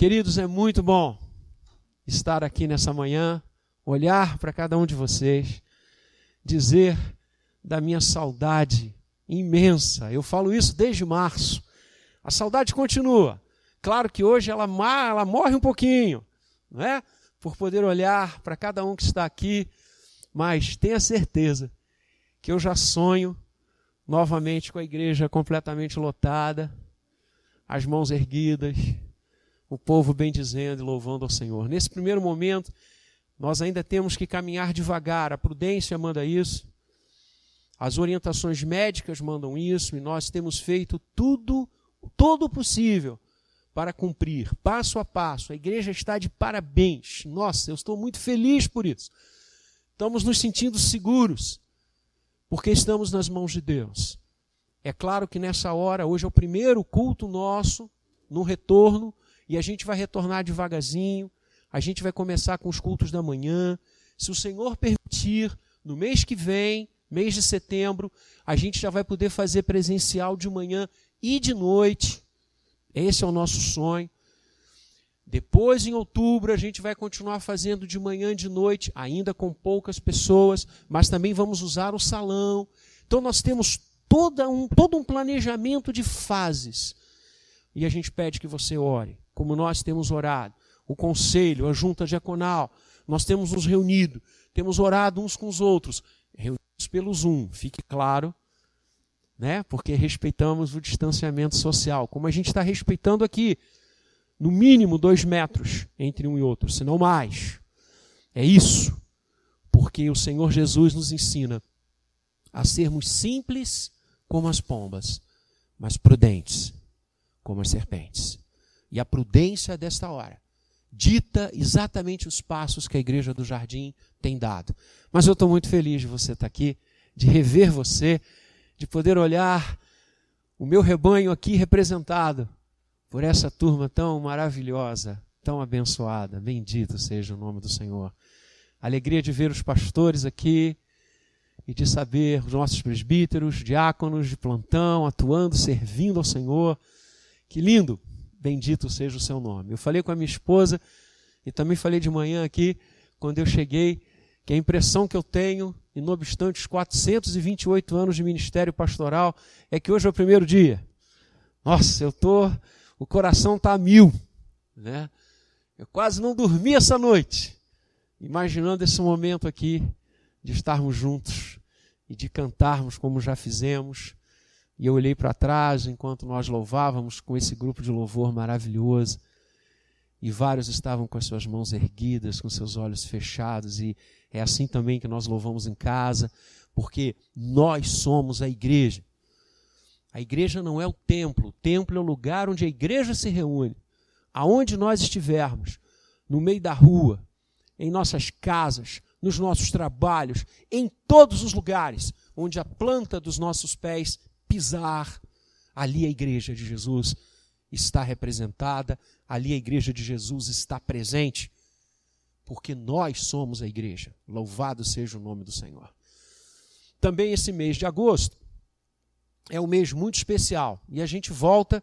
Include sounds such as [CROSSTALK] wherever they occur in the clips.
Queridos, é muito bom estar aqui nessa manhã, olhar para cada um de vocês, dizer da minha saudade imensa. Eu falo isso desde março. A saudade continua. Claro que hoje ela, ela morre um pouquinho, não é? Por poder olhar para cada um que está aqui, mas tenha certeza que eu já sonho novamente com a igreja completamente lotada, as mãos erguidas, o povo bendizendo e louvando ao Senhor. Nesse primeiro momento, nós ainda temos que caminhar devagar, a prudência manda isso, as orientações médicas mandam isso, e nós temos feito tudo, todo o possível para cumprir, passo a passo. A igreja está de parabéns. Nossa, eu estou muito feliz por isso. Estamos nos sentindo seguros, porque estamos nas mãos de Deus. É claro que nessa hora, hoje é o primeiro culto nosso, no retorno, e a gente vai retornar devagarzinho. A gente vai começar com os cultos da manhã. Se o Senhor permitir, no mês que vem, mês de setembro, a gente já vai poder fazer presencial de manhã e de noite. Esse é o nosso sonho. Depois, em outubro, a gente vai continuar fazendo de manhã e de noite, ainda com poucas pessoas, mas também vamos usar o salão. Então, nós temos toda um, todo um planejamento de fases. E a gente pede que você ore, como nós temos orado. O conselho, a junta diaconal, nós temos nos reunido, temos orado uns com os outros, reunidos pelo Zoom, fique claro, né? Porque respeitamos o distanciamento social, como a gente está respeitando aqui, no mínimo dois metros entre um e outro, se não mais. É isso, porque o Senhor Jesus nos ensina a sermos simples como as pombas, mas prudentes como as serpentes. E a prudência desta hora dita exatamente os passos que a igreja do jardim tem dado. Mas eu estou muito feliz de você estar aqui, de rever você de poder olhar o meu rebanho aqui representado por essa turma tão maravilhosa, tão abençoada. Bendito seja o nome do Senhor. Alegria de ver os pastores aqui e de saber os nossos presbíteros, diáconos de plantão, atuando, servindo ao Senhor. Que lindo! Bendito seja o seu nome. Eu falei com a minha esposa e também falei de manhã aqui, quando eu cheguei, que a impressão que eu tenho e não obstante os 428 anos de ministério pastoral, é que hoje é o primeiro dia. Nossa, eu tô, o coração está a mil, né? Eu quase não dormi essa noite, imaginando esse momento aqui de estarmos juntos e de cantarmos como já fizemos. E eu olhei para trás enquanto nós louvávamos com esse grupo de louvor maravilhoso. E vários estavam com as suas mãos erguidas, com seus olhos fechados, e é assim também que nós louvamos em casa, porque nós somos a igreja. A igreja não é o templo, o templo é o lugar onde a igreja se reúne. Aonde nós estivermos, no meio da rua, em nossas casas, nos nossos trabalhos, em todos os lugares onde a planta dos nossos pés pisar, ali a igreja de Jesus está representada, ali a igreja de Jesus está presente porque nós somos a igreja. Louvado seja o nome do Senhor. Também esse mês de agosto é um mês muito especial e a gente volta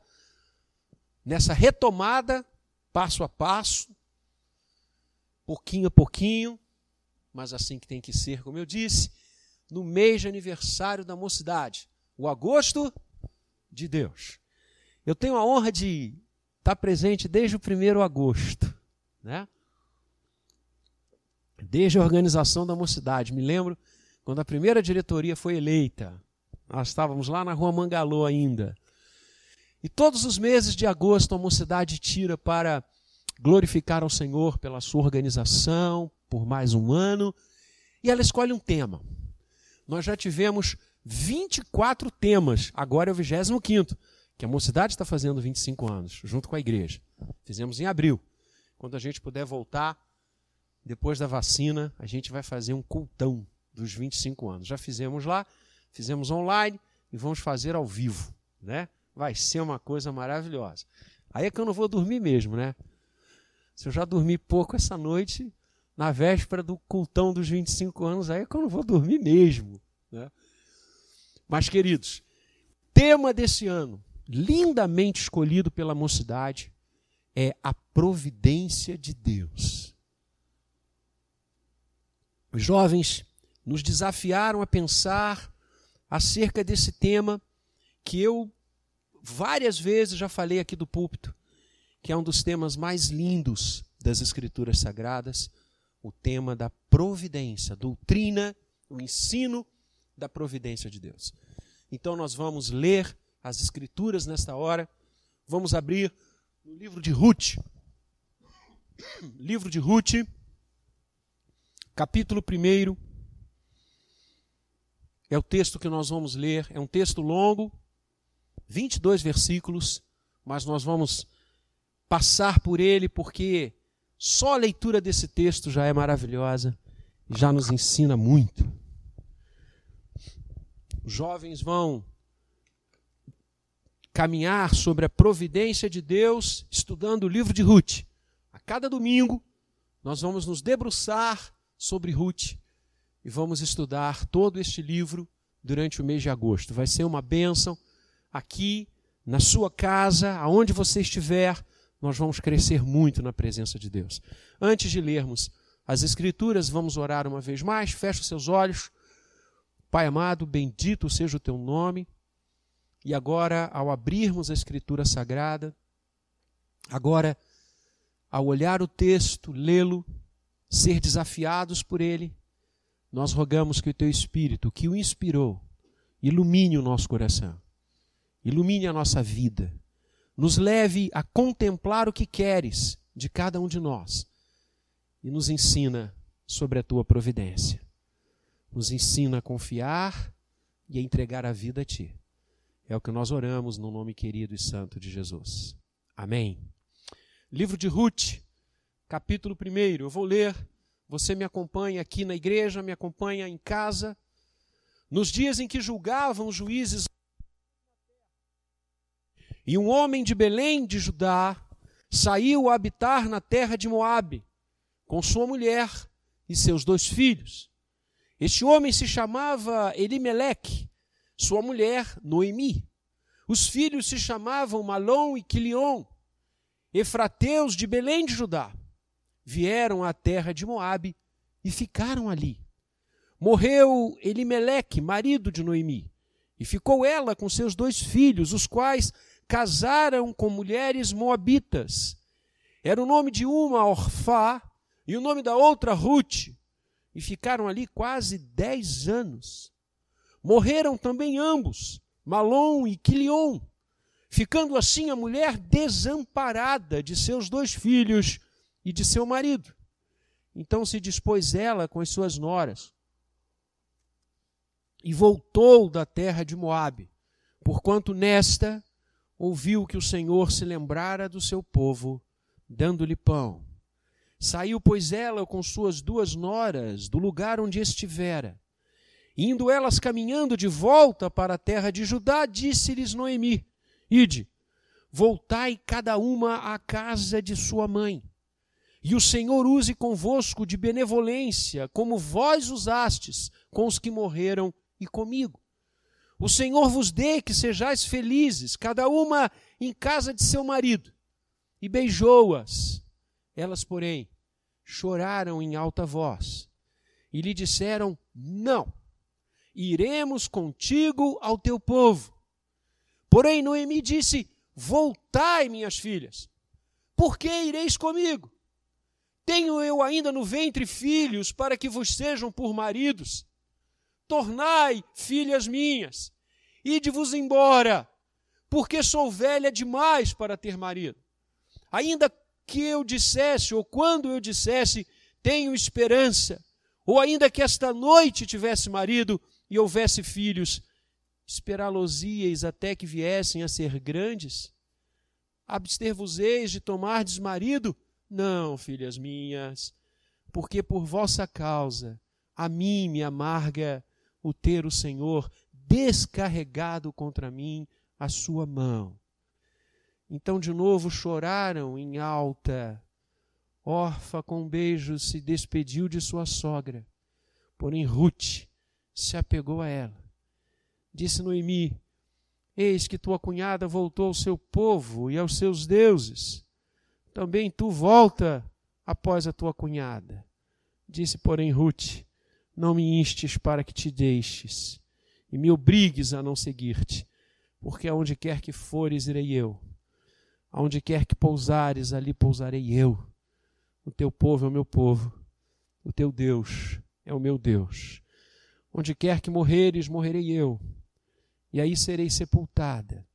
nessa retomada, passo a passo, pouquinho a pouquinho, mas assim que tem que ser, como eu disse, no mês de aniversário da mocidade, o agosto de Deus. Eu tenho a honra de estar presente desde o primeiro agosto, né? desde a organização da mocidade. Me lembro quando a primeira diretoria foi eleita. Nós estávamos lá na rua Mangalô ainda. E todos os meses de agosto a mocidade tira para glorificar ao Senhor pela sua organização, por mais um ano, e ela escolhe um tema. Nós já tivemos 24 temas, agora é o 25, que a mocidade está fazendo 25 anos, junto com a igreja. Fizemos em abril. Quando a gente puder voltar, depois da vacina, a gente vai fazer um cultão dos 25 anos. Já fizemos lá, fizemos online e vamos fazer ao vivo, né? Vai ser uma coisa maravilhosa. Aí é que eu não vou dormir mesmo, né? Se eu já dormi pouco essa noite, na véspera do cultão dos 25 anos, aí é que eu não vou dormir mesmo, né? Mas queridos, tema desse ano, lindamente escolhido pela mocidade, é a providência de Deus. Os jovens nos desafiaram a pensar acerca desse tema que eu várias vezes já falei aqui do púlpito, que é um dos temas mais lindos das Escrituras Sagradas, o tema da providência, doutrina, o ensino da providência de Deus. Então nós vamos ler as Escrituras nesta hora, vamos abrir no livro de Ruth. [CLEARS THROAT] Livro de Ruth, capítulo 1. É o texto que nós vamos ler, é um texto longo, 22 versículos, mas nós vamos passar por ele porque só a leitura desse texto já é maravilhosa, já nos ensina muito. Os jovens vão caminhar sobre a providência de Deus, estudando o livro de Ruth. A cada domingo, nós vamos nos debruçar sobre Ruth e vamos estudar todo este livro durante o mês de agosto. Vai ser uma bênção aqui, na sua casa, aonde você estiver nós vamos crescer muito na presença de Deus. Antes de lermos as Escrituras, vamos orar uma vez mais. Feche os seus olhos. Pai amado, bendito seja o teu nome. E agora, ao abrirmos a Escritura Sagrada, agora, ao olhar o texto, lê-lo, ser desafiados por ele, nós rogamos que o teu Espírito, que o inspirou, ilumine o nosso coração, ilumine a nossa vida nos leve a contemplar o que queres de cada um de nós e nos ensina sobre a tua providência. Nos ensina a confiar e a entregar a vida a ti. É o que nós oramos no nome querido e santo de Jesus. Amém. Livro de Ruth, capítulo 1. Eu vou ler. Você me acompanha aqui na igreja, me acompanha em casa. Nos dias em que julgavam os juízes e um homem de Belém de Judá saiu a habitar na terra de Moabe, com sua mulher e seus dois filhos. Este homem se chamava Elimeleque, sua mulher Noemi. Os filhos se chamavam Malom e Quilion, efrateus de Belém de Judá. Vieram à terra de Moabe e ficaram ali. Morreu Elimeleque, marido de Noemi, e ficou ela com seus dois filhos, os quais casaram com mulheres moabitas. Era o nome de uma Orfá e o nome da outra Ruth. E ficaram ali quase dez anos. Morreram também ambos, Malom e Quilion, ficando assim a mulher desamparada de seus dois filhos e de seu marido. Então se dispôs ela com as suas noras e voltou da terra de Moabe, porquanto nesta ouviu que o Senhor se lembrara do seu povo, dando-lhe pão. Saiu, pois, ela com suas duas noras do lugar onde estivera. Indo elas caminhando de volta para a terra de Judá, disse-lhes Noemi: Ide, voltai cada uma à casa de sua mãe. E o Senhor use convosco de benevolência, como vós usastes com os que morreram e comigo. O Senhor vos dê que sejais felizes, cada uma em casa de seu marido. E beijou-as. Elas, porém, choraram em alta voz e lhe disseram: Não, iremos contigo ao teu povo. Porém, Noemi disse: Voltai, minhas filhas, por que ireis comigo? Tenho eu ainda no ventre filhos para que vos sejam por maridos tornai filhas minhas, ide-vos embora, porque sou velha demais para ter marido. Ainda que eu dissesse, ou quando eu dissesse, tenho esperança, ou ainda que esta noite tivesse marido e houvesse filhos, esperá-los-ieis até que viessem a ser grandes? Abster-vos-eis de tomardes marido? Não, filhas minhas, porque por vossa causa a mim me amarga o ter o Senhor descarregado contra mim a sua mão. Então de novo choraram em alta. Orfa com beijos se despediu de sua sogra, porém Ruth se apegou a ela. Disse Noemi: Eis que tua cunhada voltou ao seu povo e aos seus deuses. também tu volta após a tua cunhada. Disse, porém, Ruth: Não me instes para que te deixes e me obrigues a não seguir-te, porque aonde quer que fores, irei eu. Aonde quer que pousares, ali pousarei eu. O teu povo é o meu povo, o teu Deus é o meu Deus. Onde quer que morreres, morrerei eu, e aí serei sepultada.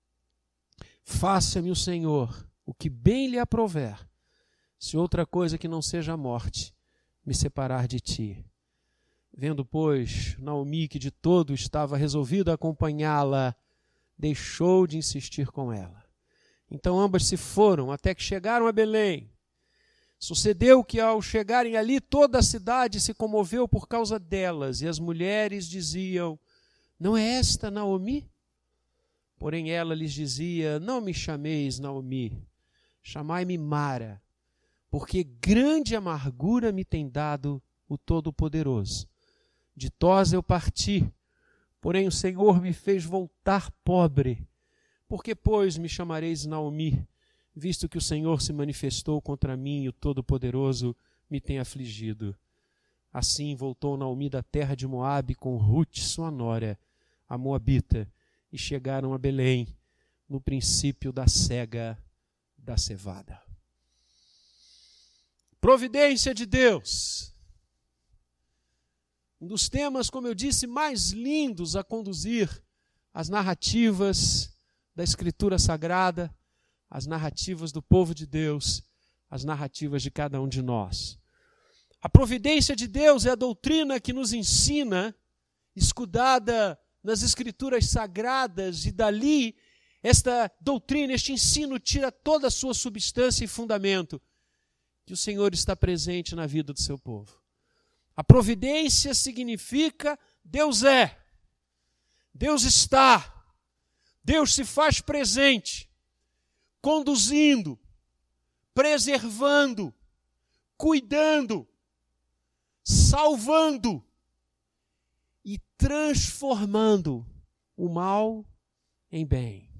Faça-me o Senhor o que bem lhe aprover, se outra coisa que não seja a morte me separar de ti. Vendo, pois, Naomi que de todo estava resolvido a acompanhá-la, deixou de insistir com ela. Então ambas se foram até que chegaram a Belém. Sucedeu que, ao chegarem ali, toda a cidade se comoveu por causa delas, e as mulheres diziam: Não é esta Naomi? Porém ela lhes dizia: Não me chameis Naomi, chamai-me Mara, porque grande amargura me tem dado o Todo-Poderoso. De Tosa eu parti, porém o Senhor me fez voltar pobre. Porque, pois, me chamareis Naomi, visto que o Senhor se manifestou contra mim e o Todo-Poderoso me tem afligido? Assim voltou Naomi da terra de Moabe com Ruth, sua nora, a Moabita, e chegaram a Belém, no princípio da cega da cevada. Providência de Deus. Um dos temas, como eu disse, mais lindos a conduzir as narrativas da Escritura Sagrada, as narrativas do povo de Deus, as narrativas de cada um de nós. A providência de Deus é a doutrina que nos ensina, escudada nas Escrituras Sagradas, e dali esta doutrina, este ensino tira toda a sua substância e fundamento, que o Senhor está presente na vida do seu povo. A providência significa Deus é, Deus está, Deus se faz presente, conduzindo, preservando, cuidando, salvando e transformando o mal em bem.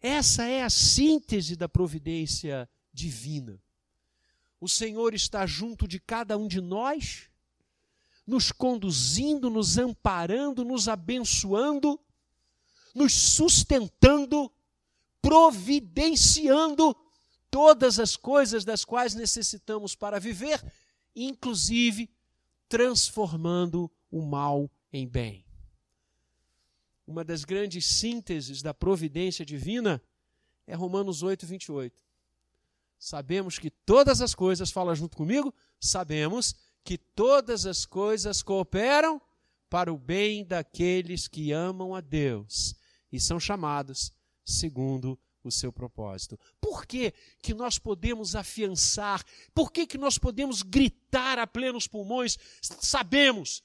Essa é a síntese da providência divina. O Senhor está junto de cada um de nós, nos conduzindo, nos amparando, nos abençoando, nos sustentando, providenciando todas as coisas das quais necessitamos para viver, inclusive transformando o mal em bem uma das grandes sínteses da providência divina é Romanos 8, 28. Sabemos que todas as coisas, fala junto comigo, sabemos que todas as coisas cooperam para o bem daqueles que amam a Deus e são chamados segundo o seu propósito. Por que, que nós podemos afiançar? Por que, que nós podemos gritar a plenos pulmões? Sabemos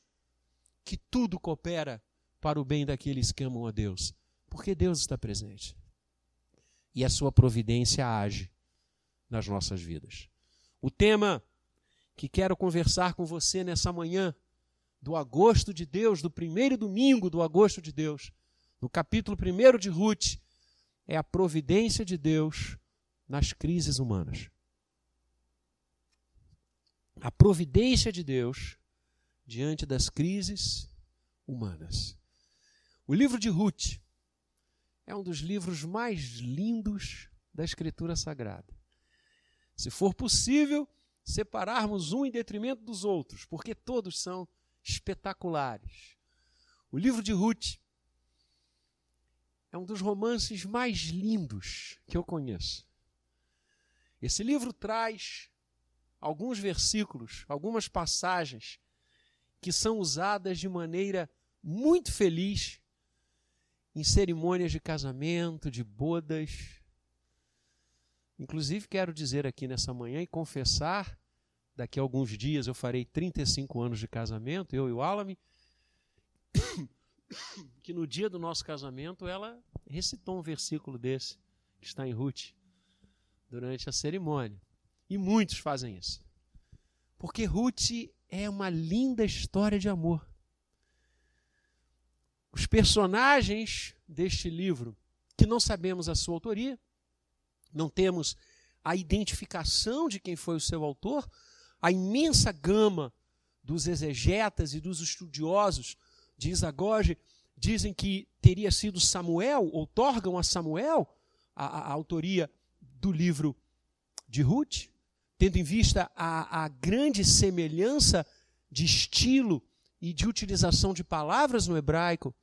que tudo coopera para o bem daqueles que amam a Deus? Porque Deus está presente. E a sua providência age nas nossas vidas. O tema que quero conversar com você nessa manhã, do agosto de Deus, do primeiro domingo do agosto de Deus, no capítulo 1 de Ruth, é a providência de Deus nas crises humanas. A providência de Deus diante das crises humanas. O livro de Ruth é um dos livros mais lindos da Escritura Sagrada. Se for possível, separarmos um em detrimento dos outros, porque todos são espetaculares. O livro de Ruth é um dos romances mais lindos que eu conheço. Esse livro traz alguns versículos, algumas passagens que são usadas de maneira muito feliz em cerimônias de casamento, de bodas. Inclusive, quero dizer aqui nessa manhã e confessar, daqui a alguns dias eu farei 35 anos de casamento, eu e o Alame, [COUGHS] que no dia do nosso casamento ela recitou um versículo desse, que está em Ruth, durante a cerimônia. E muitos fazem isso. Porque Ruth é uma linda história de amor. Os personagens deste livro, que não sabemos a sua autoria, não temos a identificação de quem foi o seu autor, a imensa gama dos exegetas e dos estudiosos de Isagoge dizem que teria sido Samuel, outorgam a Samuel a, a, a autoria do livro de Ruth, tendo em vista a, a grande semelhança de estilo e de utilização de palavras no hebraico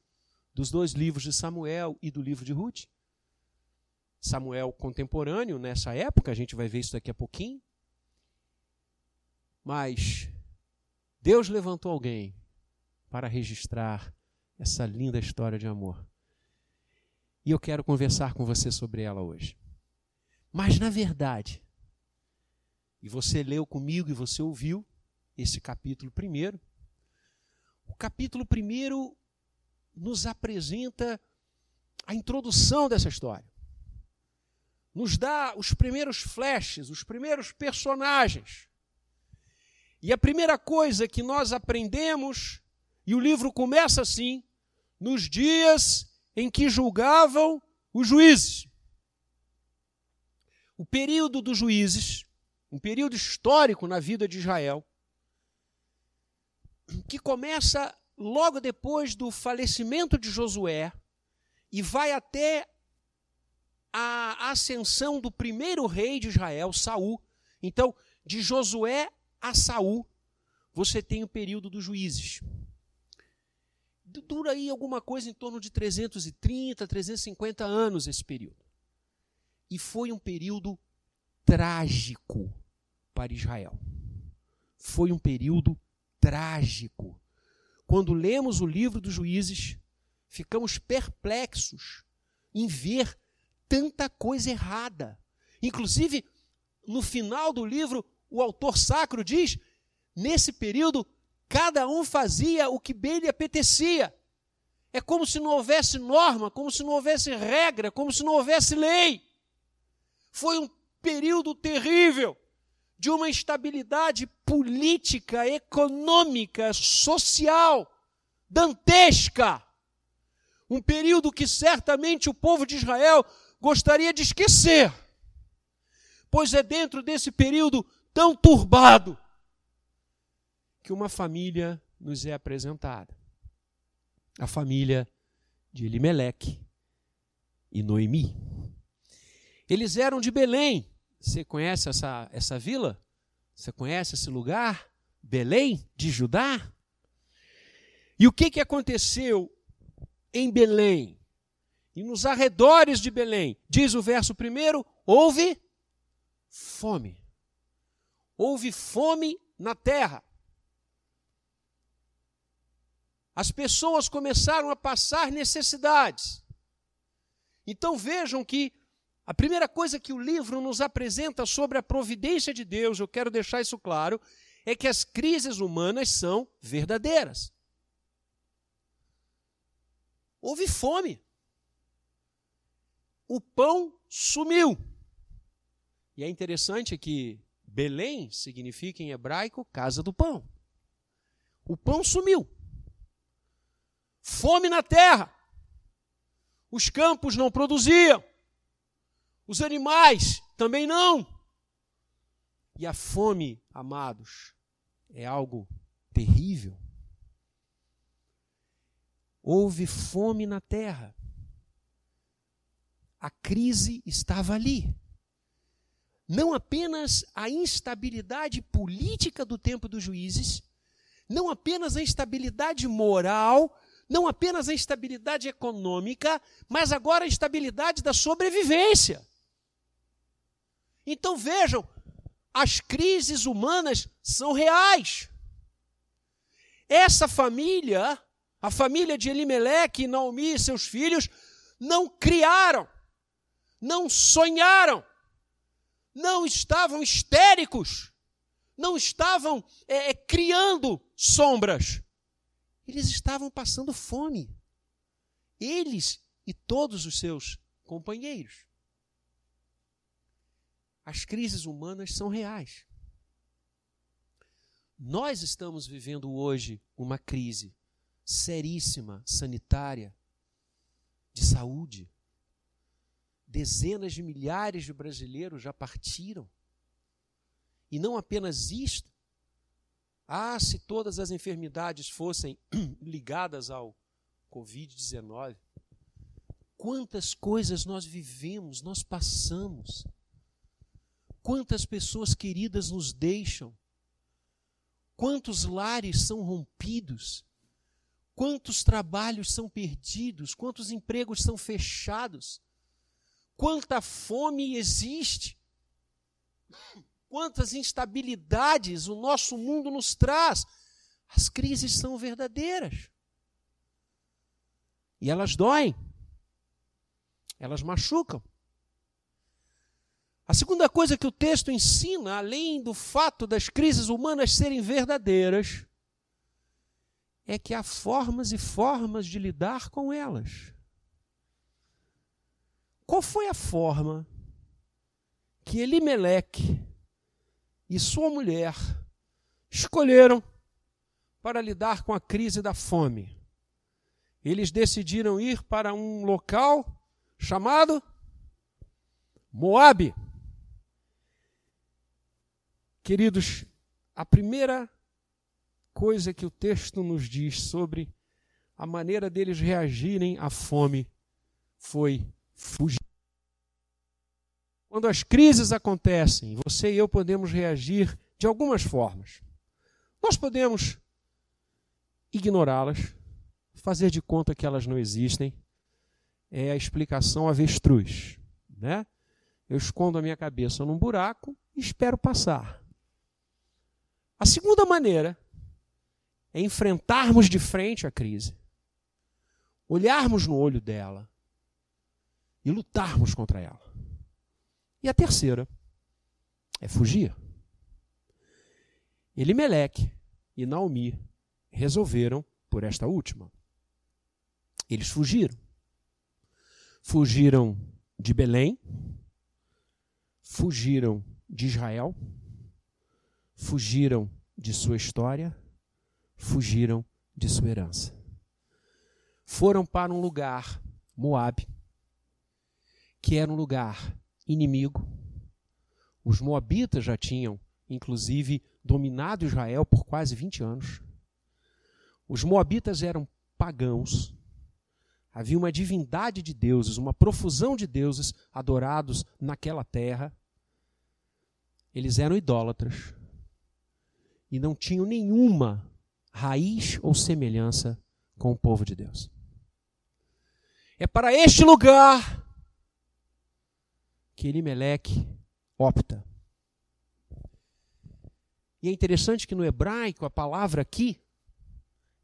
dos dois livros de Samuel e do livro de Ruth. Samuel contemporâneo nessa época, a gente vai ver isso daqui a pouquinho. Mas Deus levantou alguém para registrar essa linda história de amor. E eu quero conversar com você sobre ela hoje. Mas, na verdade, e você leu comigo e você ouviu esse capítulo primeiro, o capítulo primeiro nos apresenta a introdução dessa história. Nos dá os primeiros flashes, os primeiros personagens. E a primeira coisa que nós aprendemos, e o livro começa assim, nos dias em que julgavam os juízes. O período dos juízes, um período histórico na vida de Israel, que começa logo depois do falecimento de Josué e vai até a ascensão do primeiro rei de Israel, Saul. Então, de Josué a Saul, você tem o período dos juízes dura aí alguma coisa em torno de 330, 350 anos esse período. E foi um período trágico para Israel. Foi um período trágico. Quando lemos o livro dos juízes, ficamos perplexos em ver tanta coisa errada. Inclusive, no final do livro, o autor sacro diz: nesse período Cada um fazia o que bem lhe apetecia. É como se não houvesse norma, como se não houvesse regra, como se não houvesse lei. Foi um período terrível de uma instabilidade política, econômica, social, dantesca. Um período que certamente o povo de Israel gostaria de esquecer, pois é dentro desse período tão turbado que uma família nos é apresentada. A família de Elimeleque e Noemi. Eles eram de Belém. Você conhece essa, essa vila? Você conhece esse lugar? Belém de Judá? E o que, que aconteceu em Belém? E nos arredores de Belém? Diz o verso primeiro: houve fome. Houve fome na terra as pessoas começaram a passar necessidades. Então vejam que a primeira coisa que o livro nos apresenta sobre a providência de Deus, eu quero deixar isso claro, é que as crises humanas são verdadeiras. Houve fome. O pão sumiu. E é interessante que Belém significa em hebraico casa do pão. O pão sumiu fome na terra. Os campos não produziam, os animais também não. E a fome, amados, é algo terrível. Houve fome na terra. A crise estava ali. Não apenas a instabilidade política do tempo dos juízes, não apenas a instabilidade moral não apenas a instabilidade econômica, mas agora a instabilidade da sobrevivência. Então vejam, as crises humanas são reais. Essa família, a família de Elimeleque, Naomi e seus filhos, não criaram, não sonharam, não estavam histéricos, não estavam é, criando sombras eles estavam passando fome. Eles e todos os seus companheiros. As crises humanas são reais. Nós estamos vivendo hoje uma crise seríssima, sanitária, de saúde, Dezenas de milhares de brasileiros já partiram. E não apenas isto. Ah, se todas as enfermidades fossem [CLEARS THROAT] ligadas ao Covid-19, quantas coisas nós vivemos, nós passamos. Quantas pessoas queridas nos deixam. Quantos lares são rompidos. Quantos trabalhos são perdidos, quantos empregos são fechados, quanta fome existe, [CLEARS THROAT] quantas instabilidades o nosso mundo nos traz. As crises são verdadeiras. E elas doem, elas machucam. A segunda coisa que o texto ensina, além do fato das crises humanas serem verdadeiras, é que há formas e formas de lidar com elas. Qual foi a forma que Elimeleque e sua mulher escolheram para lidar com a crise da fome? Eles decidiram ir para um local chamado Moabe. Queridos, a primeira coisa que o texto nos diz sobre a maneira deles reagirem à fome foi fugir. Quando as crises acontecem, você e eu podemos reagir de algumas formas. Nós podemos ignorá-las, fazer de conta que elas não existem. É a explicação avestruz, né? Eu escondo a minha cabeça num buraco e espero passar. A segunda maneira é enfrentarmos de frente a crise, olharmos no olho dela e lutarmos contra ela. E a terceira é fugir. Elimeleque e Naomi resolveram por esta última. Eles fugiram. Fugiram de Belém, fugiram de Israel, fugiram de sua história fugiram de sua herança. Foram para um lugar, Moabe, que era um lugar inimigo. Os moabitas já tinham, inclusive, dominado Israel por quase 20 anos. Os moabitas eram pagãos. Havia uma divindade de deuses, uma profusão de deuses adorados naquela terra. Eles eram idólatras e não tinham nenhuma raiz ou semelhança com o povo de Deus. É para este lugar que Elimeleque opta. E é interessante que no hebraico a palavra aqui,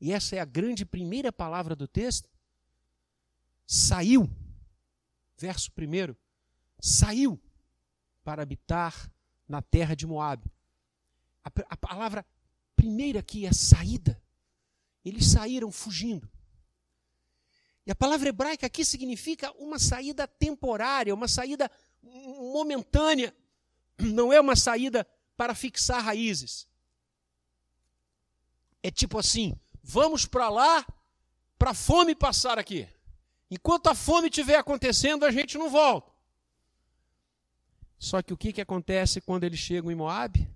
e essa é a grande primeira palavra do texto, saiu, verso primeiro, saiu para habitar na terra de Moabe. A, a palavra primeira aqui é saída. Eles saíram fugindo. E a palavra hebraica aqui significa uma saída temporária, uma saída momentânea. Não é uma saída para fixar raízes. É tipo assim: vamos para lá para a fome passar aqui. Enquanto a fome estiver acontecendo, a gente não volta. Só que o que, que acontece quando eles chegam em Moab?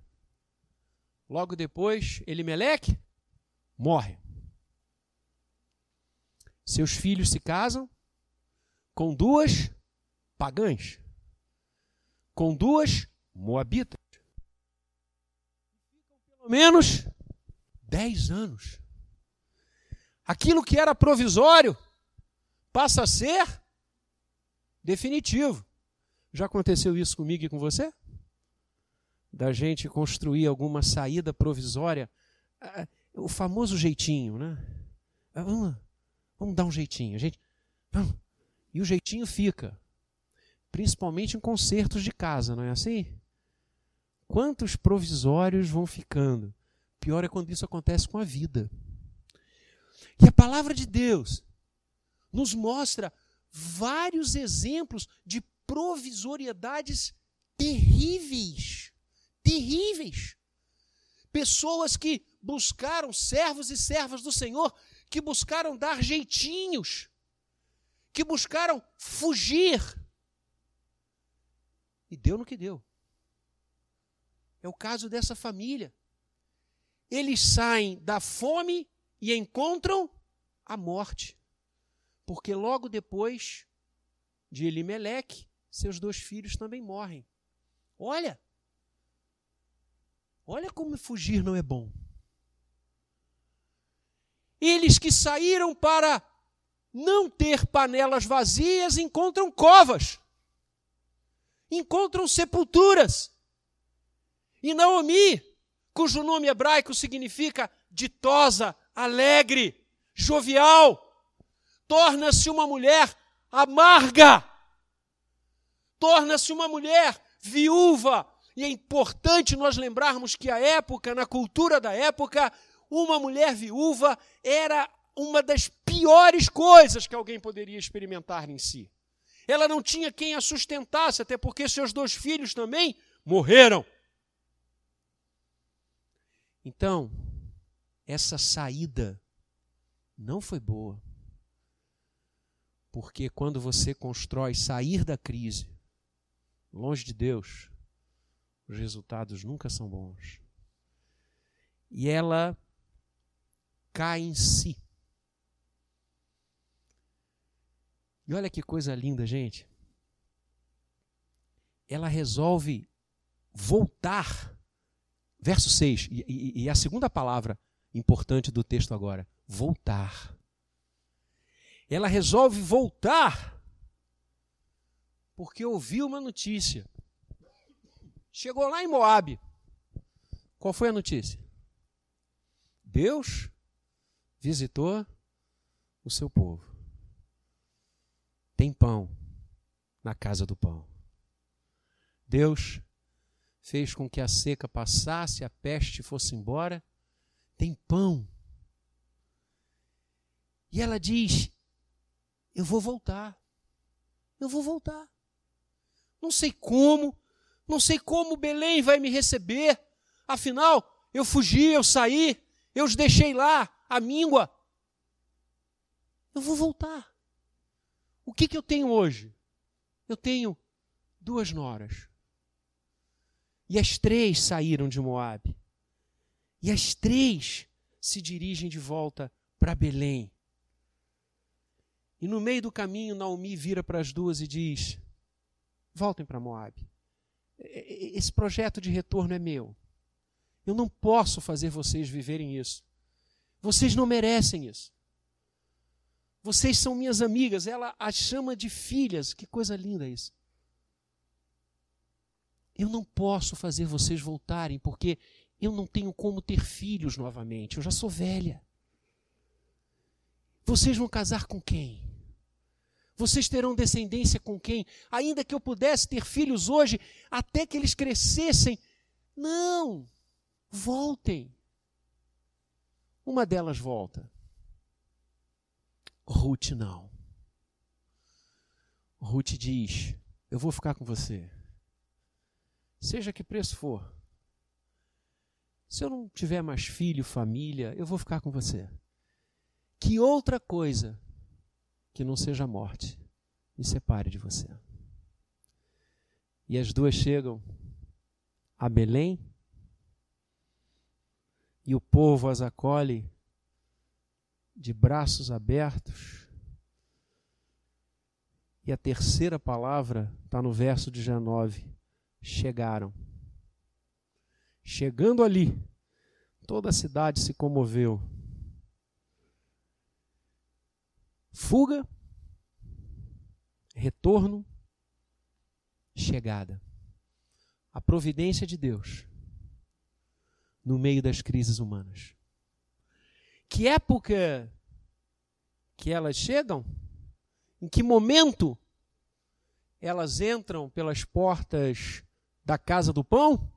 Logo depois, Elimeleque morre. Seus filhos se casam com duas pagãs, com duas moabitas. Pelo menos dez anos. Aquilo que era provisório passa a ser definitivo. Já aconteceu isso comigo e com você? da gente construir alguma saída provisória, o famoso jeitinho, né? Vamos, vamos dar um jeitinho, gente. Vamos. E o jeitinho fica, principalmente em concertos de casa, não é assim? Quantos provisórios vão ficando? Pior é quando isso acontece com a vida. E a palavra de Deus nos mostra vários exemplos de provisoriedades terríveis terríveis. Pessoas que buscaram, servos e servas do Senhor, que buscaram dar jeitinhos, que buscaram fugir E deu no que deu. É o caso dessa família. Eles saem da fome e encontram a morte. Porque logo depois de Elimeleque, seus dois filhos também morrem. Olha! Olha como fugir não é bom. Eles que saíram para não ter panelas vazias encontram covas, encontram sepulturas. E Naomi, cujo nome hebraico significa ditosa, alegre, jovial, torna-se uma mulher amarga, torna-se uma mulher viúva. E é importante nós lembrarmos que a época, na cultura da época, uma mulher viúva era uma das piores coisas que alguém poderia experimentar em si. Ela não tinha quem a sustentasse, até porque seus dois filhos também morreram. Então, essa saída não foi boa. Porque quando você constrói sair da crise, longe de Deus, os resultados nunca são bons. E ela cai em si. E olha que coisa linda, gente. Ela resolve voltar. Verso 6, e, e, e a segunda palavra importante do texto agora: voltar. Ela resolve voltar porque ouviu uma notícia. Chegou lá em Moabe. Qual foi a notícia? Deus visitou o seu povo. Tem pão na casa do pão. Deus fez com que a seca passasse, a peste fosse embora. Tem pão. E ela diz: Eu vou voltar. Eu vou voltar. Não sei como, não sei como Belém vai me receber. Afinal, eu fugi, eu saí, eu os deixei lá, a míngua. Eu vou voltar. O que, que eu tenho hoje? Eu tenho duas noras. E as três saíram de Moabe. E as três se dirigem de volta para Belém. E no meio do caminho, Naomi vira para as duas e diz: Voltem para Moabe. Esse projeto de retorno é meu. Eu não posso fazer vocês viverem isso. Vocês não merecem isso. Vocês são minhas amigas. Ela as chama de filhas. Que coisa linda isso. Eu não posso fazer vocês voltarem porque eu não tenho como ter filhos novamente. Eu já sou velha. Vocês vão casar com quem? Vocês terão descendência com quem? Ainda que eu pudesse ter filhos hoje, até que eles crescessem. Não! Voltem. Uma delas volta. Ruth não. Ruth diz: Eu vou ficar com você. Seja que preço for. Se eu não tiver mais filho, família, eu vou ficar com você. Que outra coisa que não seja a morte me separe de você. E as duas chegam a Belém e o povo as acolhe de braços abertos. E a terceira palavra está no verso 19: chegaram. Chegando ali, toda a cidade se comoveu. Fuga, retorno, chegada. A providência de Deus no meio das crises humanas. Que época que elas chegam? Em que momento elas entram pelas portas da casa do pão?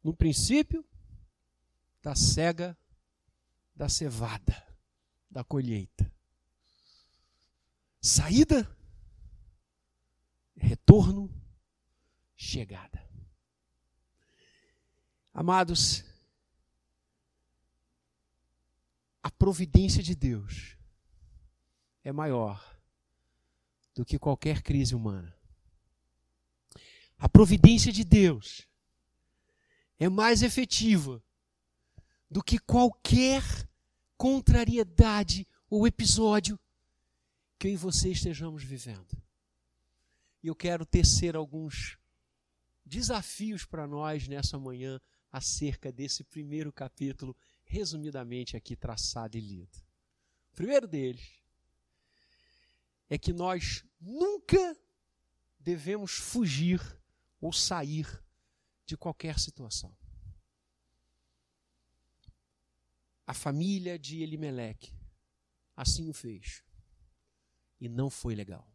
No princípio da cega da cevada, da colheita saída, retorno, chegada. Amados, a providência de Deus é maior do que qualquer crise humana. a providência de Deus é mais efetiva do que qualquer contrariedade ou episódio que eu e você estejamos vivendo. E eu quero tecer alguns desafios para nós nessa manhã acerca desse primeiro capítulo, resumidamente aqui traçado e lido. O primeiro deles é que nós nunca devemos fugir ou sair de qualquer situação. A família de Elimeleque assim o fez. E não foi legal.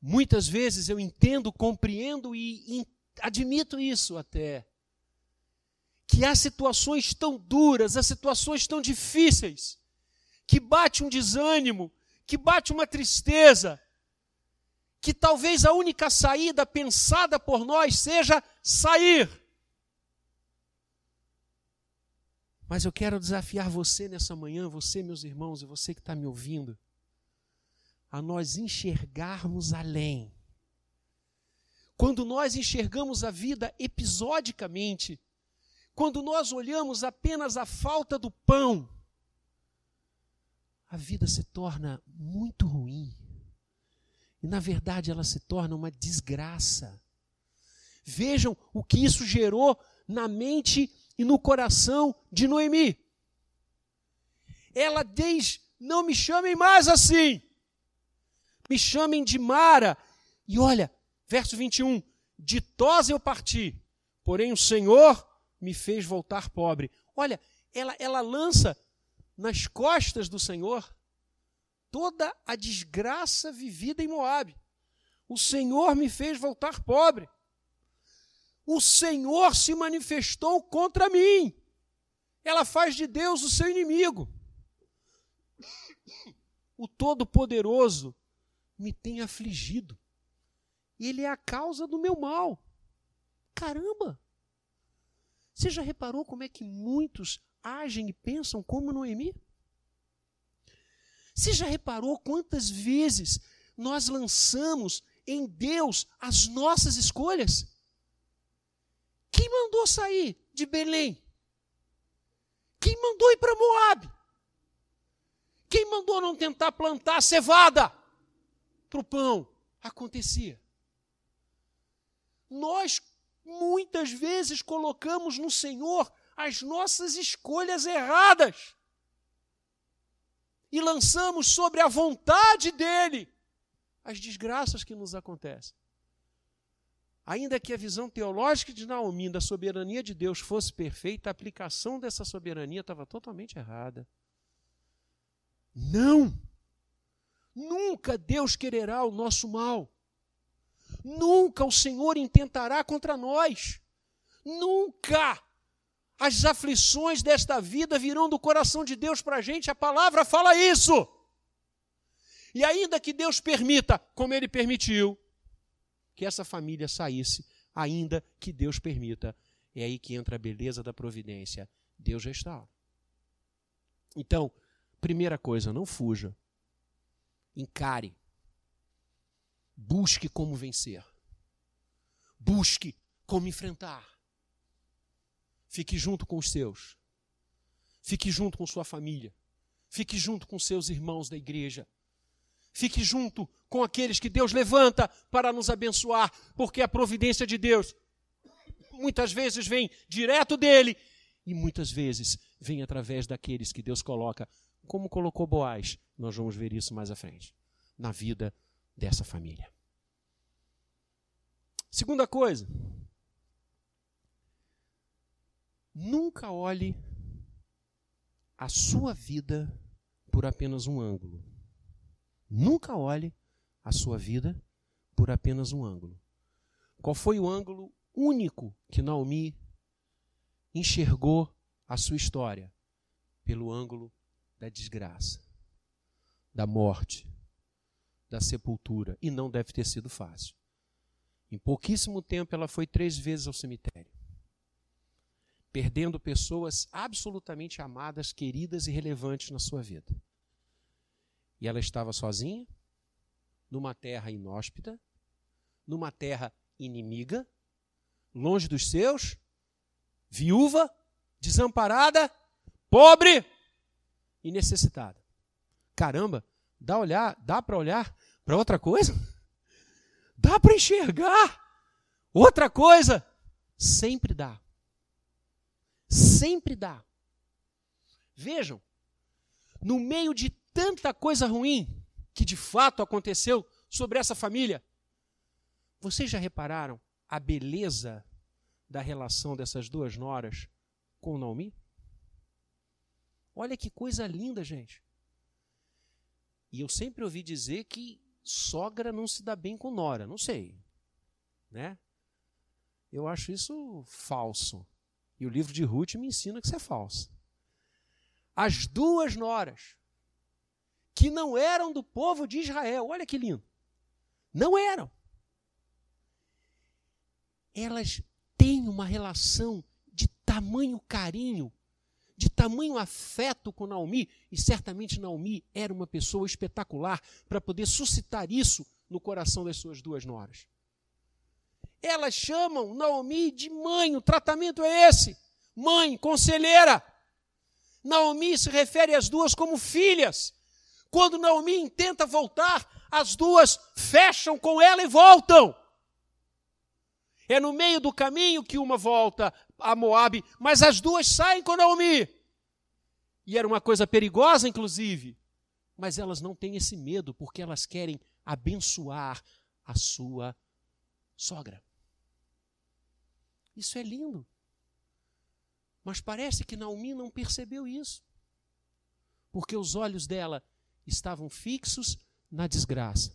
Muitas vezes eu entendo, compreendo e admito isso até. Que há situações tão duras, há situações tão difíceis, que bate um desânimo, que bate uma tristeza, que talvez a única saída pensada por nós seja sair. Mas eu quero desafiar você nessa manhã, você, meus irmãos, e você que está me ouvindo, a nós enxergarmos além. Quando nós enxergamos a vida episodicamente, quando nós olhamos apenas a falta do pão, a vida se torna muito ruim. E, na verdade, ela se torna uma desgraça. Vejam o que isso gerou na mente e no coração de Noemi. Ela diz: Não me chamem mais assim, me chamem de Mara. E olha, verso 21, ditosa eu parti, porém o Senhor me fez voltar pobre. Olha, ela, ela lança nas costas do Senhor toda a desgraça vivida em Moabe. O Senhor me fez voltar pobre o Senhor se manifestou contra mim. Ela faz de Deus o seu inimigo. O Todo-Poderoso me tem afligido. Ele é a causa do meu mal. Caramba! Você já reparou como é que muitos agem e pensam como Noemi? Você já reparou quantas vezes nós lançamos em Deus as nossas escolhas? Quem mandou sair de Belém? Quem mandou ir para Moab? Quem mandou não tentar plantar cevada para o pão? Acontecia. Nós muitas vezes colocamos no Senhor as nossas escolhas erradas e lançamos sobre a vontade dele as desgraças que nos acontecem. Ainda que a visão teológica de Naomi da soberania de Deus fosse perfeita, a aplicação dessa soberania estava totalmente errada. Não! Nunca Deus quererá o nosso mal. Nunca o Senhor intentará contra nós. Nunca! As aflições desta vida virão do coração de Deus para a gente, a palavra fala isso. E ainda que Deus permita, como Ele permitiu, que essa família saísse, ainda que Deus permita. É aí que entra a beleza da providência. Deus restaura. Então, primeira coisa, não fuja. Encare. Busque como vencer. Busque como enfrentar. Fique junto com os seus. Fique junto com sua família. Fique junto com seus irmãos da igreja. Fique junto com aqueles que Deus levanta para nos abençoar, porque a providência de Deus muitas vezes vem direto dele e muitas vezes vem através daqueles que Deus coloca, como colocou Boaz. Nós vamos ver isso mais à frente, na vida dessa família. Segunda coisa, nunca olhe a sua vida por apenas um ângulo. Nunca olhe a sua vida por apenas um ângulo. Qual foi o ângulo único que Naomi enxergou a sua história? Pelo ângulo da desgraça, da morte, da sepultura. E não deve ter sido fácil. Em pouquíssimo tempo, ela foi três vezes ao cemitério, perdendo pessoas absolutamente amadas, queridas e relevantes na sua vida. E ela estava sozinha, numa terra inóspita, numa terra inimiga, longe dos seus, viúva, desamparada, pobre e necessitada. Caramba, dá olhar, dá para olhar para outra coisa? Dá para enxergar outra coisa? Sempre dá. Sempre dá. Vejam, no meio de tanta coisa ruim que de fato aconteceu sobre essa família, vocês já repararam a beleza da relação dessas duas noras com Naomi? Olha que coisa linda, gente. E eu sempre ouvi dizer que sogra não se dá bem com nora. Não sei. Né? Eu acho isso falso. E o livro de Ruth me ensina que isso é falso. As duas noras, que não eram do povo de Israel, olha que lindo. Não eram. Elas têm uma relação de tamanho carinho de tamanho afeto com Naomi, e certamente Naomi era uma pessoa espetacular para poder suscitar isso no coração das suas duas noras. Elas chamam Naomi de mãe, o tratamento é esse: mãe, conselheira. Naomi se refere às duas como filhas. Quando Naomi tenta voltar, as duas fecham com ela e voltam. É no meio do caminho que uma volta a Moabe, mas as duas saem com Naomi. E era uma coisa perigosa, inclusive. Mas elas não têm esse medo, porque elas querem abençoar a sua sogra. Isso é lindo. Mas parece que Naomi não percebeu isso. Porque os olhos dela estavam fixos na desgraça.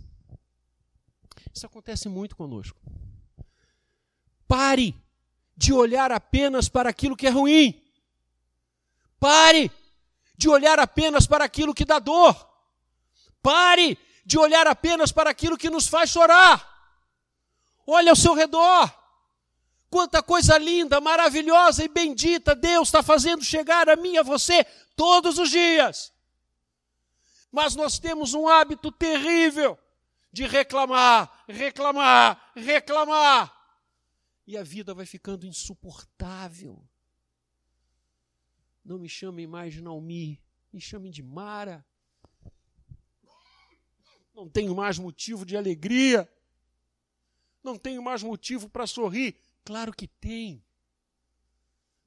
Isso acontece muito conosco. Pare de olhar apenas para aquilo que é ruim. Pare de olhar apenas para aquilo que dá dor. Pare de olhar apenas para aquilo que nos faz chorar. Olhe ao seu redor. Quanta coisa linda, maravilhosa e bendita Deus está fazendo chegar a mim e a você todos os dias. Mas nós temos um hábito terrível de reclamar, reclamar, reclamar e a vida vai ficando insuportável. Não me chamem mais de Naomi, me chamem de Mara. Não tenho mais motivo de alegria. Não tenho mais motivo para sorrir. Claro que tem.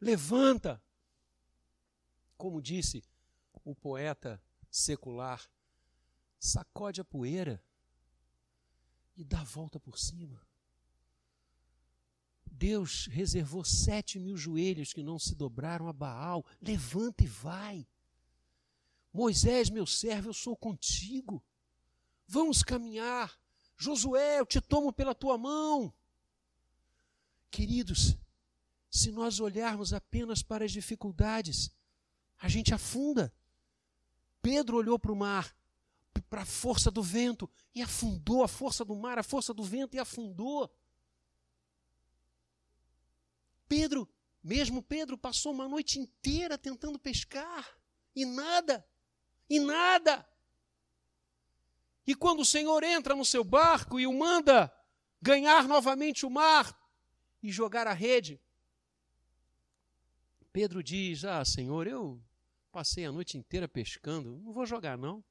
Levanta. Como disse o poeta secular, sacode a poeira e dá a volta por cima. Deus reservou sete mil joelhos que não se dobraram a Baal. Levanta e vai. Moisés, meu servo, eu sou contigo. Vamos caminhar. Josué, eu te tomo pela tua mão. Queridos, se nós olharmos apenas para as dificuldades, a gente afunda. Pedro olhou para o mar, para a força do vento, e afundou a força do mar, a força do vento, e afundou. Pedro, mesmo Pedro, passou uma noite inteira tentando pescar e nada, e nada. E quando o Senhor entra no seu barco e o manda ganhar novamente o mar e jogar a rede, Pedro diz: Ah, Senhor, eu passei a noite inteira pescando, não vou jogar não.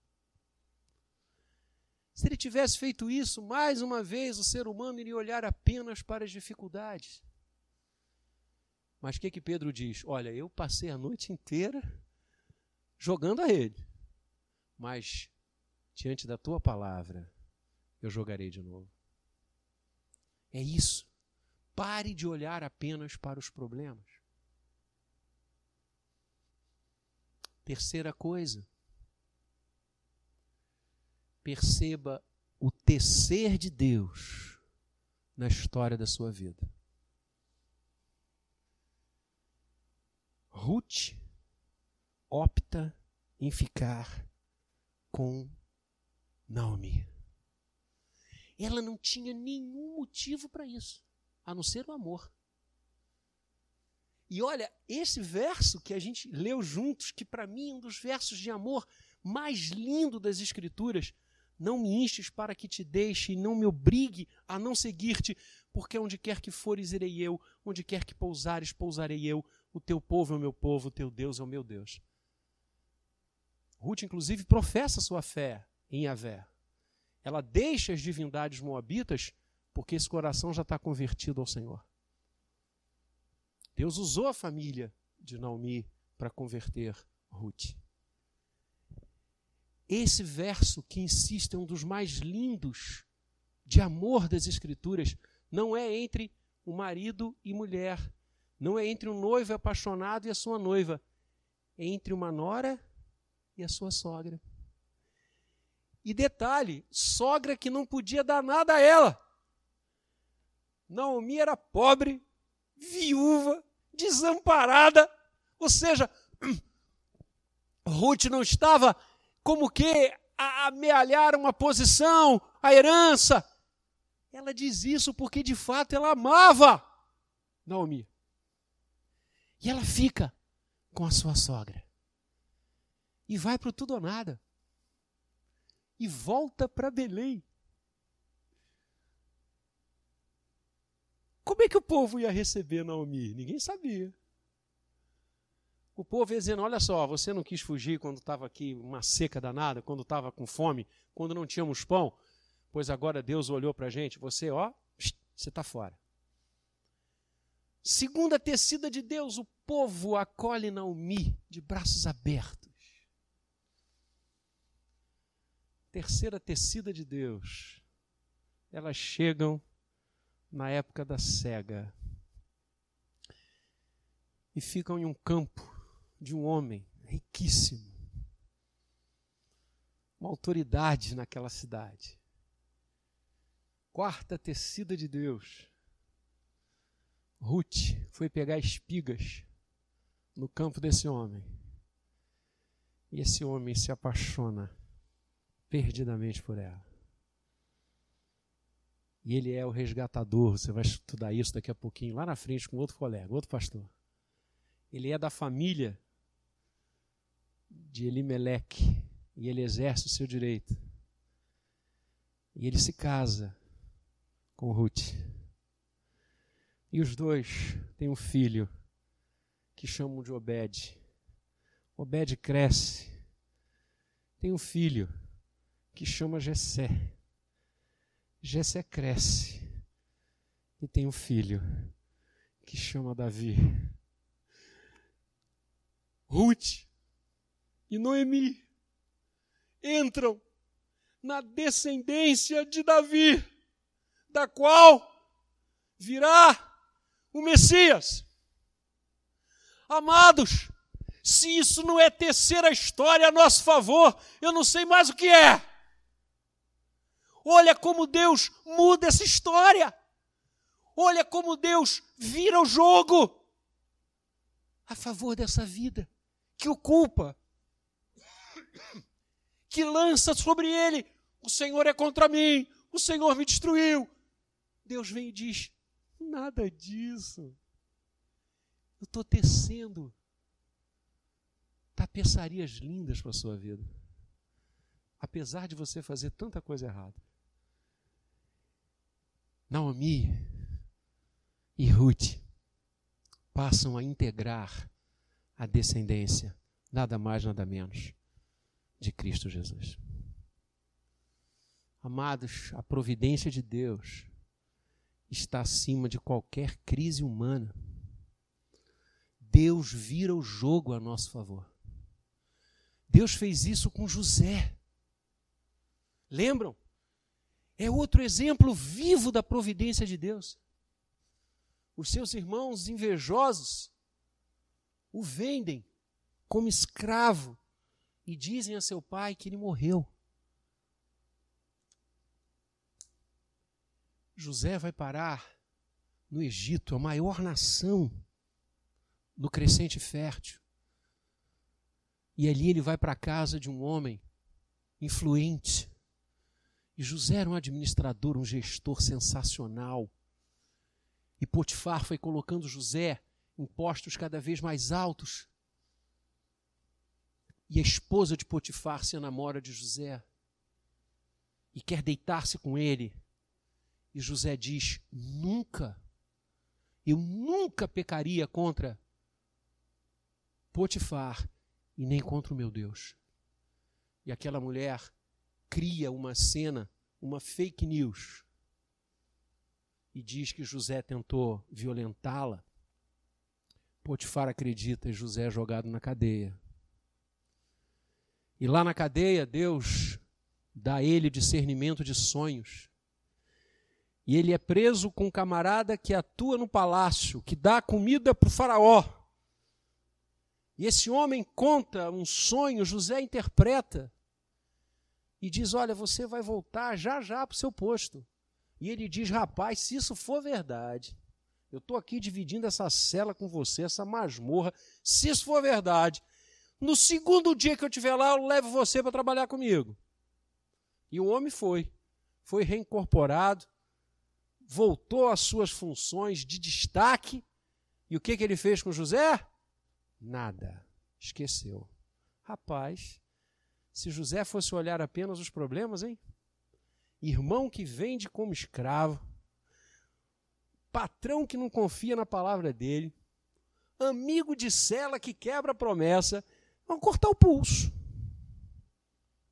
Se ele tivesse feito isso, mais uma vez o ser humano iria olhar apenas para as dificuldades. Mas o que, que Pedro diz? Olha, eu passei a noite inteira jogando a rede, mas diante da tua palavra eu jogarei de novo. É isso. Pare de olhar apenas para os problemas. Terceira coisa. Perceba o tecer de Deus na história da sua vida. Ruth opta em ficar com Naomi. Ela não tinha nenhum motivo para isso, a não ser o amor. E olha, esse verso que a gente leu juntos, que para mim é um dos versos de amor mais lindo das Escrituras, não me instes para que te deixe e não me obrigue a não seguir-te, porque onde quer que fores, irei eu, onde quer que pousares, pousarei eu, o teu povo é o meu povo, o teu Deus é o meu Deus. Ruth, inclusive, professa sua fé em Yahvé. Ela deixa as divindades moabitas porque esse coração já está convertido ao Senhor. Deus usou a família de Naomi para converter Ruth. Esse verso que insiste é um dos mais lindos de amor das Escrituras. Não é entre o marido e mulher, não é entre um noivo apaixonado e a sua noiva, é entre uma nora e a sua sogra. E detalhe: sogra que não podia dar nada a ela. Naomi era pobre, viúva, desamparada, ou seja, [CLEARS THROAT] Ruth não estava como que a amealhar uma posição, a herança. Ela diz isso porque de fato ela amava Naomi. E ela fica com a sua sogra. E vai para o tudo ou nada. E volta para Belém. Como é que o povo ia receber Naomi? Ninguém sabia. O povo ia dizendo: Olha só, você não quis fugir quando estava aqui uma seca danada, quando estava com fome, quando não tínhamos pão, pois agora Deus olhou para a gente, você, ó, você está fora. Segunda tecida de Deus, o povo acolhe Naomi de braços abertos. Terceira tecida de Deus, elas chegam na época da cega e ficam em um campo de um homem riquíssimo, uma autoridade naquela cidade. Quarta tecida de Deus. Ruth foi pegar espigas no campo desse homem. E esse homem se apaixona perdidamente por ela. E ele é o resgatador. Você vai estudar isso daqui a pouquinho, lá na frente, com outro colega, outro pastor. Ele é da família de Elimeleque e ele exerce o seu direito. E ele se casa com Ruth. E os dois têm um filho que chamam de Obed. Obed cresce. Tem um filho que chama Jessé. Jessé cresce e tem um filho que chama Davi. Ruth e Noemi entram na descendência de Davi, da qual virá o Messias. Amados, se isso não é tecer a história a nosso favor, eu não sei mais o que é. Olha como Deus muda essa história. Olha como Deus vira o jogo a favor dessa vida que o culpa, que lança sobre ele: o Senhor é contra mim, o Senhor me destruiu. Deus vem e diz: nada disso. Eu estou tecendo tapeçarias lindas para a sua vida. Apesar de você fazer tanta coisa errada. Naomi e Ruth passam a integrar a descendência, nada mais, nada menos de Cristo Jesus. Amados, a providência de Deus está acima de qualquer crise humana. Deus vira o jogo a nosso favor. Deus fez isso com José. Lembram? É outro exemplo vivo da providência de Deus. Os seus irmãos invejosos o vendem como escravo e dizem a seu pai que ele morreu. José vai parar no Egito, a maior nação no crescente fértil. E ali ele vai para a casa de um homem influente. E José era um administrador, um gestor sensacional. E Potifar foi colocando José em postos cada vez mais altos. E a esposa de Potifar se enamora de José e quer deitar-se com ele. E José diz: nunca, eu nunca pecaria contra Potifar e nem contra o meu Deus. E aquela mulher cria uma cena, uma fake news, e diz que José tentou violentá-la. Potifar acredita e José é jogado na cadeia. E lá na cadeia, Deus dá a ele discernimento de sonhos. E ele é preso com um camarada que atua no palácio, que dá comida para o faraó. E esse homem conta um sonho, José interpreta e diz: Olha, você vai voltar já já para o seu posto. E ele diz: Rapaz, se isso for verdade, eu estou aqui dividindo essa cela com você, essa masmorra. Se isso for verdade, no segundo dia que eu estiver lá, eu levo você para trabalhar comigo. E o homem foi, foi reincorporado, voltou às suas funções de destaque. E o que, que ele fez com José? Nada. Esqueceu. Rapaz, se José fosse olhar apenas os problemas, hein? Irmão que vende como escravo, patrão que não confia na palavra dele, amigo de cela que quebra a promessa, vão cortar o pulso.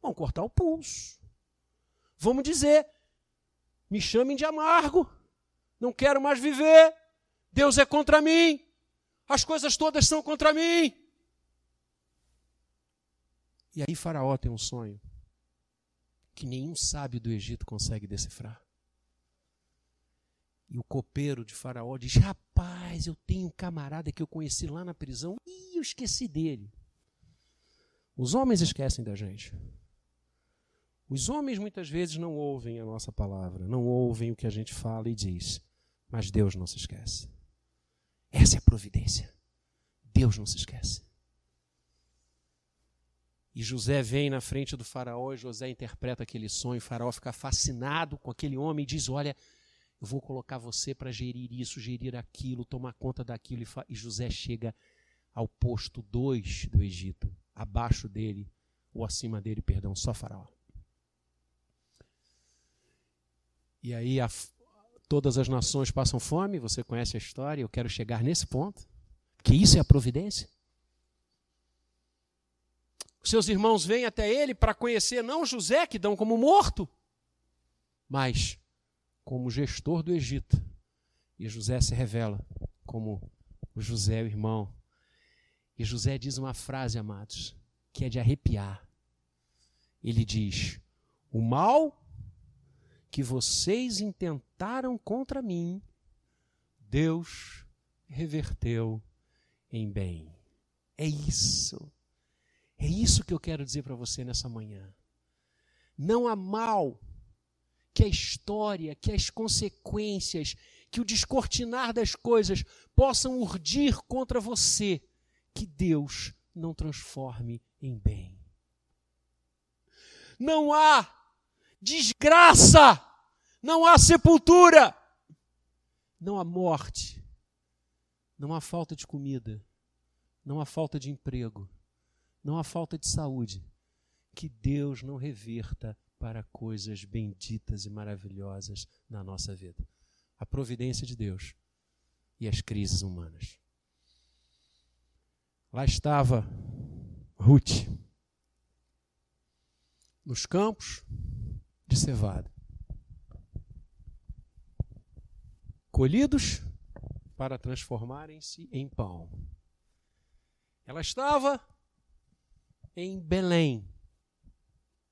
Vão cortar o pulso. Vamos dizer, me chamem de amargo, não quero mais viver, Deus é contra mim, as coisas todas são contra mim. E aí Faraó tem um sonho que nenhum sábio do Egito consegue decifrar. E o copeiro de Faraó diz: Rapaz, eu tenho um camarada que eu conheci lá na prisão e eu esqueci dele. Os homens esquecem da gente. Os homens muitas vezes não ouvem a nossa palavra, não ouvem o que a gente fala e diz, mas Deus não se esquece. Essa é a providência. Deus não se esquece. E José vem na frente do faraó e José interpreta aquele sonho. O faraó fica fascinado com aquele homem e diz: Olha, eu vou colocar você para gerir isso, gerir aquilo, tomar conta daquilo. E José chega ao posto 2 do Egito, abaixo dele, ou acima dele, perdão, só Faraó. E aí a, todas as nações passam fome, você conhece a história, eu quero chegar nesse ponto, que isso é a providência. Os seus irmãos vêm até ele para conhecer não José, que dão como morto, mas como gestor do Egito. E José se revela como o José, o irmão. E José diz uma frase, amados, que é de arrepiar. Ele diz: O mal que vocês intentaram contra mim, Deus reverteu em bem. É isso. É isso que eu quero dizer para você nessa manhã. Não há mal que a história, que as consequências, que o descortinar das coisas possam urdir contra você, que Deus não transforme em bem. Não há desgraça, não há sepultura, não há morte, não há falta de comida, não há falta de emprego não há falta de saúde, que Deus não reverta para coisas benditas e maravilhosas na nossa vida. A providência de Deus e as crises humanas. Lá estava Ruth, nos campos de cevada, colhidos para transformarem-se em pão. Ela estava em Belém,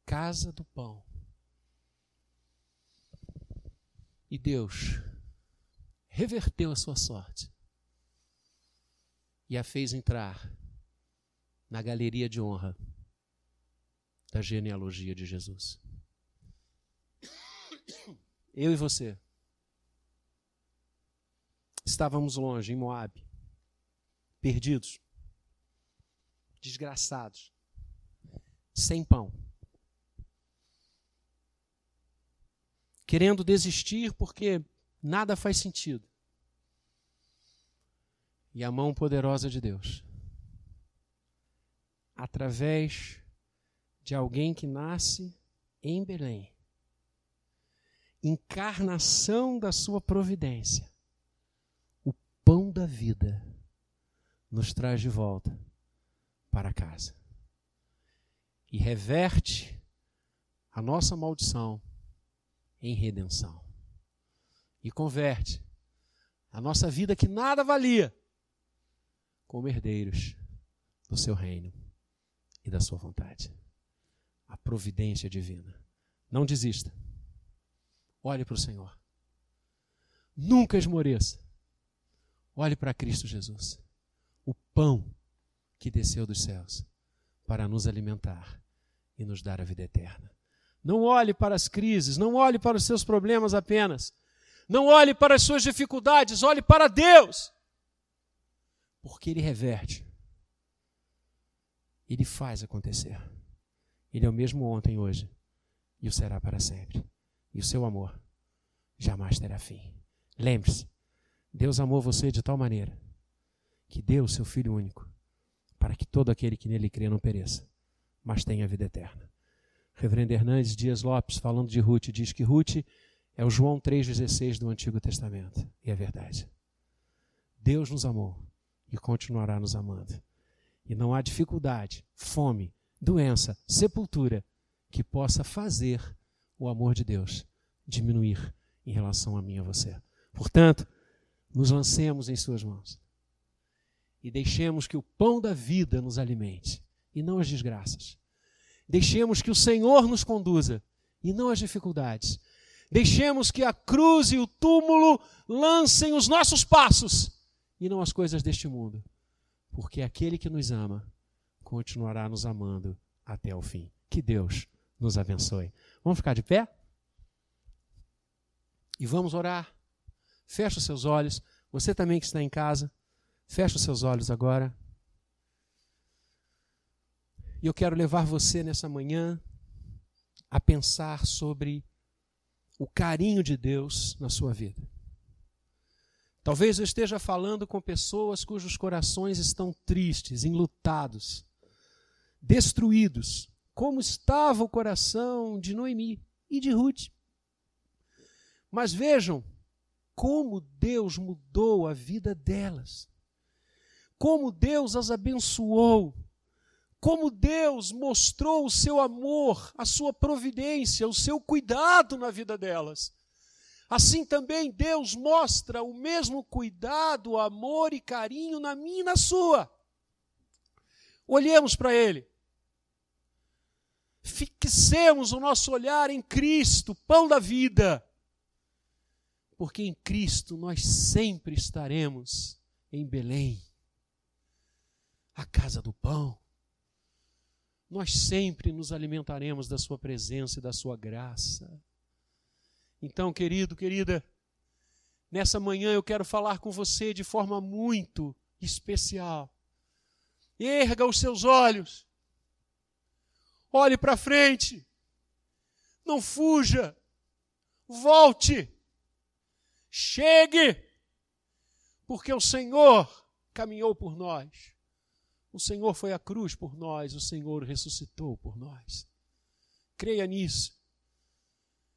casa do pão. E Deus reverteu a sua sorte e a fez entrar na galeria de honra da genealogia de Jesus. Eu e você estávamos longe, em Moab, perdidos, desgraçados sem pão. Querendo desistir porque nada faz sentido. E a mão poderosa de Deus, através de alguém que nasce em Belém encarnação da sua providência, o pão da vida nos traz de volta para casa e reverte a nossa maldição em redenção e converte a nossa vida que nada valia como herdeiros do seu reino e da sua vontade. A providência divina. Não desista. Olhe para o Senhor. Nunca esmoreça. Olhe para Cristo Jesus, o pão que desceu dos céus para nos alimentar e nos dar a vida eterna. Não olhe para as crises, não olhe para os seus problemas apenas. Não olhe para as suas dificuldades, olhe para Deus. Porque Ele reverte. Ele faz acontecer. Ele é o mesmo ontem, hoje e o será para sempre. E o seu amor jamais terá fim. Lembre-se, Deus amou você de tal maneira que deu o seu Filho único para que todo aquele que nele crê não pereça, mas tenha vida eterna. Reverendo Hernandes Dias Lopes, falando de Ruth, diz que Ruth é o João 3,16 do Antigo Testamento. E é verdade. Deus nos amou e continuará nos amando. E não há dificuldade, fome, doença, sepultura que possa fazer o amor de Deus diminuir em relação a mim e a você. Portanto, nos lancemos em Suas mãos e deixemos que o pão da vida nos alimente e não as desgraças. Deixemos que o Senhor nos conduza e não as dificuldades. Deixemos que a cruz e o túmulo lancem os nossos passos e não as coisas deste mundo, porque aquele que nos ama continuará nos amando até o fim. Que Deus nos abençoe. Vamos ficar de pé? E vamos orar. Feche os seus olhos. Você também que está em casa, feche os seus olhos agora. E eu quero levar você nessa manhã a pensar sobre o carinho de Deus na sua vida. Talvez eu esteja falando com pessoas cujos corações estão tristes, enlutados, destruídos, como estava o coração de Noemi e de Ruth. Mas vejam como Deus mudou a vida delas, como Deus as abençoou, como Deus mostrou o seu amor, a sua providência, o seu cuidado na vida delas. Assim também Deus mostra o mesmo cuidado, amor e carinho na minha e na sua. Olhemos para Ele. Fixemos o nosso olhar em Cristo, pão da vida. Porque em Cristo nós sempre estaremos em Belém, a casa do pão. Nós sempre nos alimentaremos da Sua presença e da Sua graça. Então, querido, querida, nessa manhã eu quero falar com você de forma muito especial. Erga os seus olhos Olhe para frente. Não fuja. Volte. Chegue. Porque o Senhor caminhou por nós. O Senhor foi à cruz por nós. O Senhor ressuscitou por nós. Creia nisso.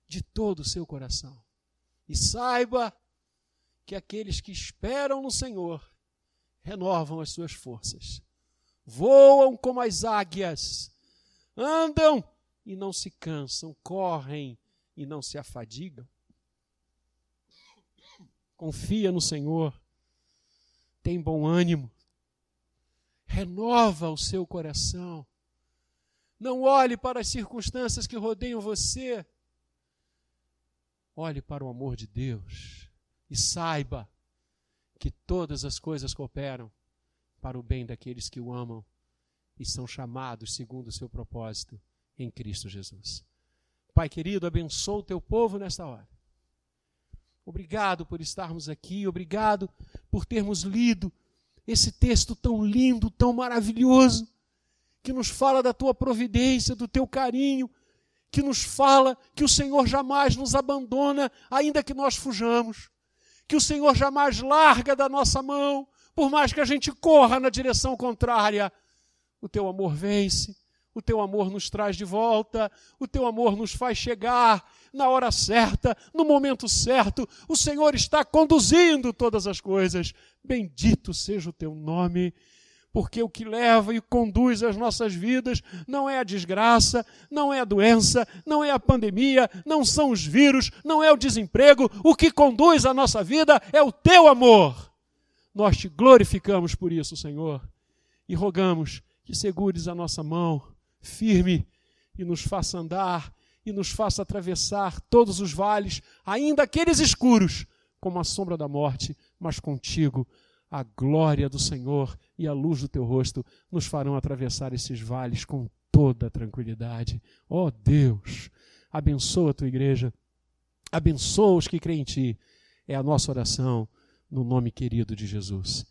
De todo o seu coração. E saiba que aqueles que esperam no Senhor renovam as suas forças. Voam como as águias andam e não se cansam, correm e não se afadigam. Confia no Senhor, tem bom ânimo, renova o seu coração. Não olhe para as circunstâncias que rodeiam você. Olhe para o amor de Deus e saiba que todas as coisas cooperam para o bem daqueles que o amam e são chamados segundo o seu propósito em Cristo Jesus. Pai querido, abençoa o teu povo nesta hora. Obrigado por estarmos aqui, obrigado por termos lido esse texto tão lindo, tão maravilhoso, que nos fala da tua providência, do teu carinho, que nos fala que o Senhor jamais nos abandona, ainda que nós fujamos, que o Senhor jamais larga da nossa mão, por mais que a gente corra na direção contrária, o teu amor vence, o teu amor nos traz de volta, o teu amor nos faz chegar na hora certa, no momento certo. O Senhor está conduzindo todas as coisas. Bendito seja o teu nome, porque o que leva e conduz as nossas vidas não é a desgraça, não é a doença, não é a pandemia, não são os vírus, não é o desemprego. O que conduz a nossa vida é o teu amor. Nós te glorificamos por isso, Senhor, e rogamos que segures a nossa mão firme e nos faça andar e nos faça atravessar todos os vales, ainda aqueles escuros, como a sombra da morte, mas contigo a glória do Senhor e a luz do teu rosto nos farão atravessar esses vales com toda tranquilidade. Ó oh Deus, abençoa a tua igreja, abençoa os que creem em ti. É a nossa oração no nome querido de Jesus.